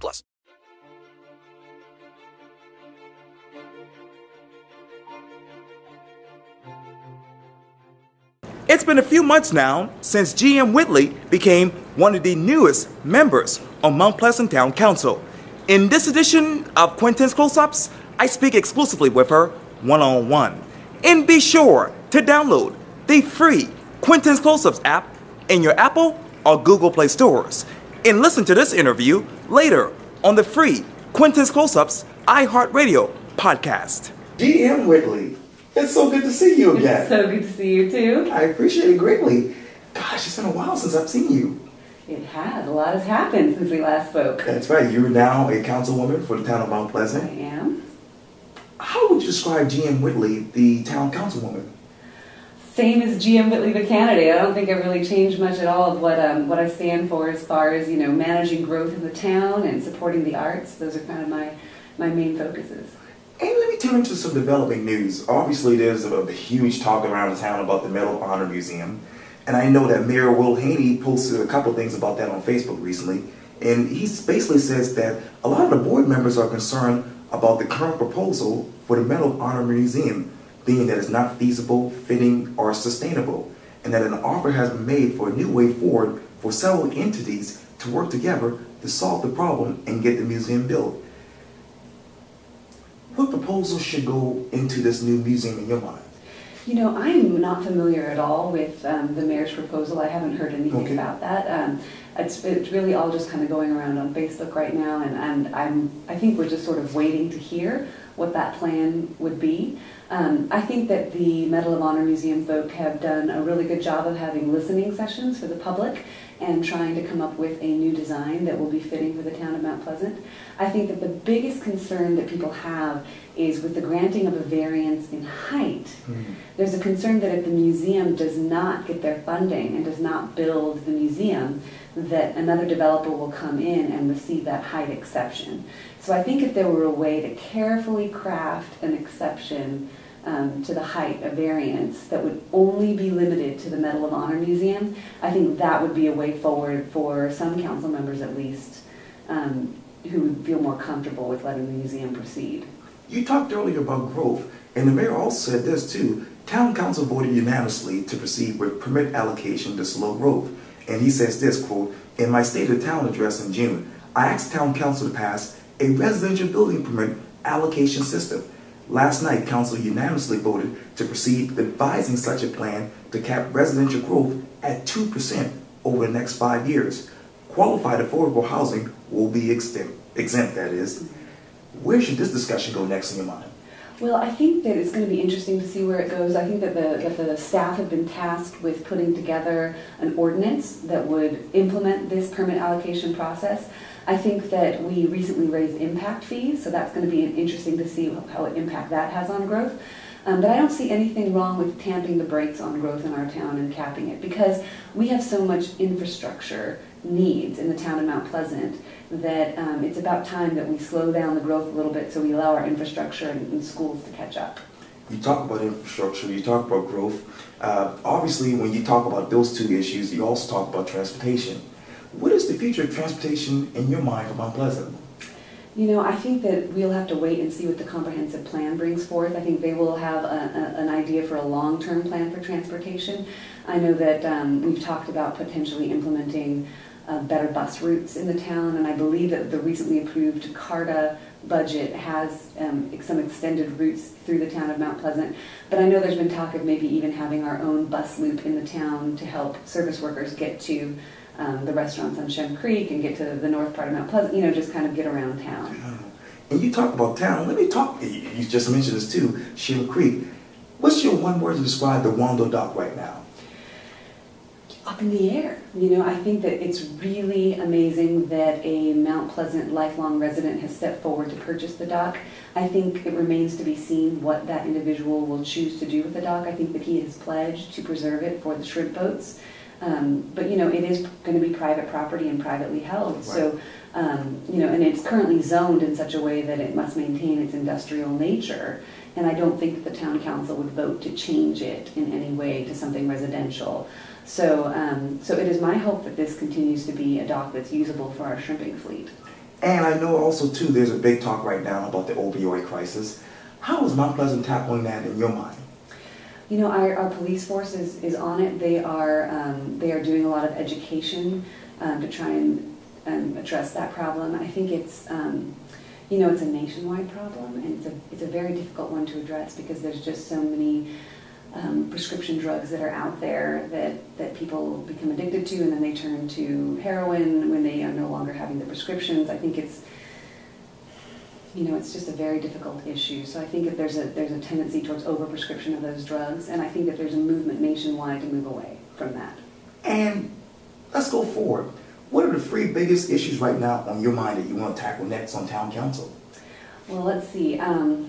plus. It's been a few months now since GM Whitley became one of the newest members on Mount Pleasant Town Council. In this edition of Quintin's Close Ups, I speak exclusively with her one on one. And be sure to download the free Quintin's Close Ups app in your Apple or Google Play stores. And listen to this interview later on the free Quintin's Close Ups iHeartRadio podcast. GM Whitley, it's so good to see you again. It's So good to see you too. I appreciate it greatly. Gosh, it's been a while since I've seen you. It has. A lot has happened since we last spoke. That's right, you're now a councilwoman for the town of Mount Pleasant. I am. How would you describe GM Whitley, the town councilwoman? Same as GM Whitley, the candidate. I don't think I've really changed much at all of what um, what I stand for as far as you know managing growth in the town and supporting the arts. Those are kind of my my main focuses. And let me turn to some developing news. Obviously, there's a, a huge talk around the town about the Medal of Honor Museum. And I know that Mayor Will Haynie posted a couple things about that on Facebook recently. And he basically says that a lot of the board members are concerned about the current proposal for the Medal of Honor Museum, being that it's not feasible, fitting, or sustainable, and that an offer has been made for a new way forward for several entities to work together to solve the problem and get the museum built. What proposal should go into this new museum in your mind? You know, I'm not familiar at all with um, the mayor's proposal. I haven't heard anything Okay. about that. Um, it's, it's really all just kind of going around on Facebook right now, and, and I'm, I think we're just sort of waiting to hear what that plan would be. Um, I think that the Medal of Honor Museum folk have done a really good job of having listening sessions for the public and trying to come up with a new design that will be fitting for the town of Mount Pleasant. I think that the biggest concern that people have is with the granting of a variance in height. Mm-hmm. There's a concern that if the museum does not get their funding and does not build the museum, that another developer will come in and receive that height exception. So I think if there were a way to carefully craft an exception um, to the height, of variance that would only be limited to the Medal of Honor Museum, I think that would be a way forward for some council members at least um, who would feel more comfortable with letting the museum proceed. You talked earlier about growth, and the mayor also said this too. Town council voted unanimously to proceed with permit allocation to slow growth. And he says this, quote, in my state of town address in June, I asked town council to pass a residential building permit allocation system. Last night, council unanimously voted to proceed devising such a plan to cap residential growth at 2% over the next five years. Qualified affordable housing will be exempt, exempt that is. Where should this discussion go next in your mind? Well, I think that it's going to be interesting to see where it goes. I think that the, that the staff have been tasked with putting together an ordinance that would implement this permit allocation process. I think that we recently raised impact fees, so that's going to be interesting to see how impact that has on growth. Um, but I don't see anything wrong with tamping the brakes on growth in our town and capping it because we have so much infrastructure needs in the town of Mount Pleasant that um, it's about time that we slow down the growth a little bit so we allow our infrastructure and, and schools to catch up. You talk about infrastructure, you talk about growth. Uh, obviously, when you talk about those two issues, you also talk about transportation. What is the future of transportation in your mind for Mount Pleasant? You know, I think that we'll have to wait and see what the comprehensive plan brings forth. I think they will have a, a, an idea for a long-term plan for transportation. I know that um, we've talked about potentially implementing uh, better bus routes in the town, and I believe that the recently approved CARTA budget has um, some extended routes through the town of Mount Pleasant. But I know there's been talk of maybe even having our own bus loop in the town to help service workers get to um, the restaurants on Shem Creek and get to the north part of Mount Pleasant, you know, just kind of get around town. And you talk about town. Let me talk. You you just mentioned this too, Shem Creek. What's your one word to describe the Wando Dock right now? up in the air. You know, I think that it's really amazing that a Mount Pleasant lifelong resident has stepped forward to purchase the dock. I think it remains to be seen what that individual will choose to do with the dock. I think that he has pledged to preserve it for the shrimp boats. Um, but you know, it is going to be private property and privately held. So, um, you know, and it's currently zoned in such a way that it must maintain its industrial nature. And I don't think the town council would vote to change it in any way to something residential. So, um, so it is my hope that this continues to be a dock that's usable for our shrimping fleet. And I know also too, there's a big talk right now about the opioid crisis. How is Mount Pleasant tackling that in your mind? You know, our, our police force is, is on it. They are, um, they are doing a lot of education um, to try and um, address that problem. I think it's, um, you know, it's a nationwide problem and it's a, it's a very difficult one to address because there's just so many um, prescription drugs that are out there that, that people become addicted to and then they turn to heroin when they are no longer having the prescriptions. I think it's, you know, it's just a very difficult issue. So I think that there's a, there's a tendency towards overprescription of those drugs and I think that there's a movement nationwide to move away from that. And let's go forward. What are the three biggest issues right now on your mind that you want to tackle next on town council? Well, let's see. Um,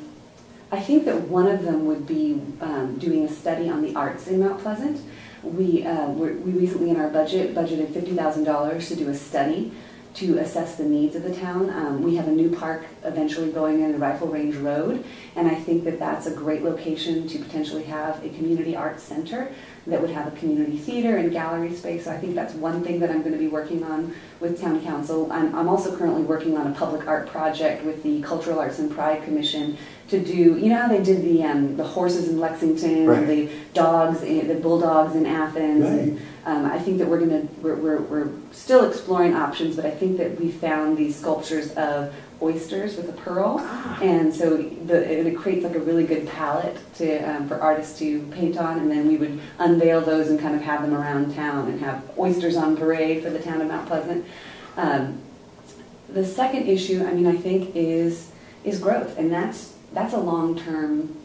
I think that one of them would be um, doing a study on the arts in Mount Pleasant. We, uh, we're- we recently in our budget budgeted $50,000 to do a study to assess the needs of the town. Um, we have a new park eventually going in the Rifle Range Road, and I think that that's a great location to potentially have a community arts center that would have a community theater and gallery space. So I think that's one thing that I'm going to be working on with town council. I'm, I'm also currently working on a public art project with the Cultural Arts and Pride Commission to do, you know how they did the um, the horses in Lexington, Right. and the dogs, the bulldogs in Athens, Right. and um, I think that we're gonna we're, we're, we're still exploring options, but I think that we found these sculptures of oysters with a pearl, and so the, it creates like a really good palette to um, for artists to paint on, and then we would unveil those and kind of have them around town and have oysters on parade for the town of Mount Pleasant. Um, the second issue, I mean, I think is is growth, and that's that's a long term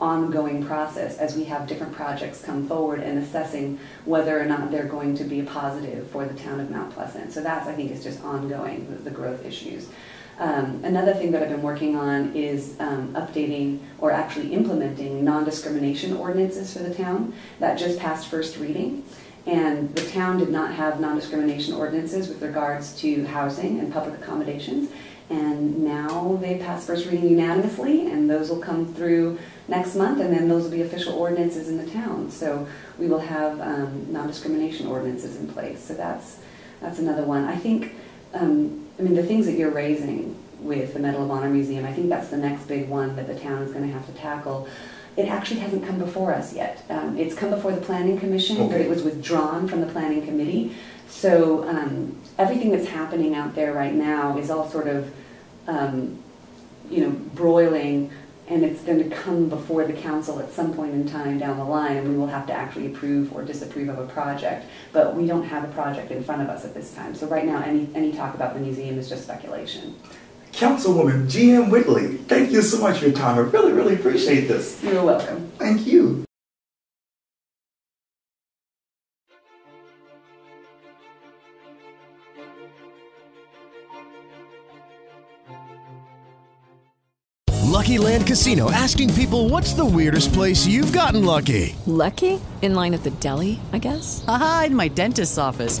ongoing process as we have different projects come forward and assessing whether or not they're going to be a positive for the town of Mount Pleasant. So that's, I think, is just ongoing, the, the growth issues. Um, another thing that I've been working on is um, updating or actually implementing non-discrimination ordinances for the town. That just passed first reading. And the town did not have non-discrimination ordinances with regards to housing and public accommodations. And now they passed first reading unanimously, and those will come through next month, and then those will be official ordinances in the town. So we will have um, non-discrimination ordinances in place. So that's that's another one. I think, um, I mean, the things that you're raising with the Medal of Honor Museum, I think that's the next big one that the town is going to have to tackle. It actually hasn't come before us yet. Um, it's come before the Planning Commission, but it was withdrawn from the Planning Committee. So um, everything that's happening out there right now is all sort of, um, you know, broiling, and it's going to come before the council at some point in time down the line, and we will have to actually approve or disapprove of a project. But we don't have a project in front of us at this time. So right now, any any talk about the museum is just speculation. Councilwoman G.M. Whitley, thank you so much for your time. I really, really appreciate this. You're welcome. Thank you. Lucky Land Casino asking people what's the weirdest place you've gotten lucky? Lucky? In line at the deli, I guess? Aha, in my dentist's office.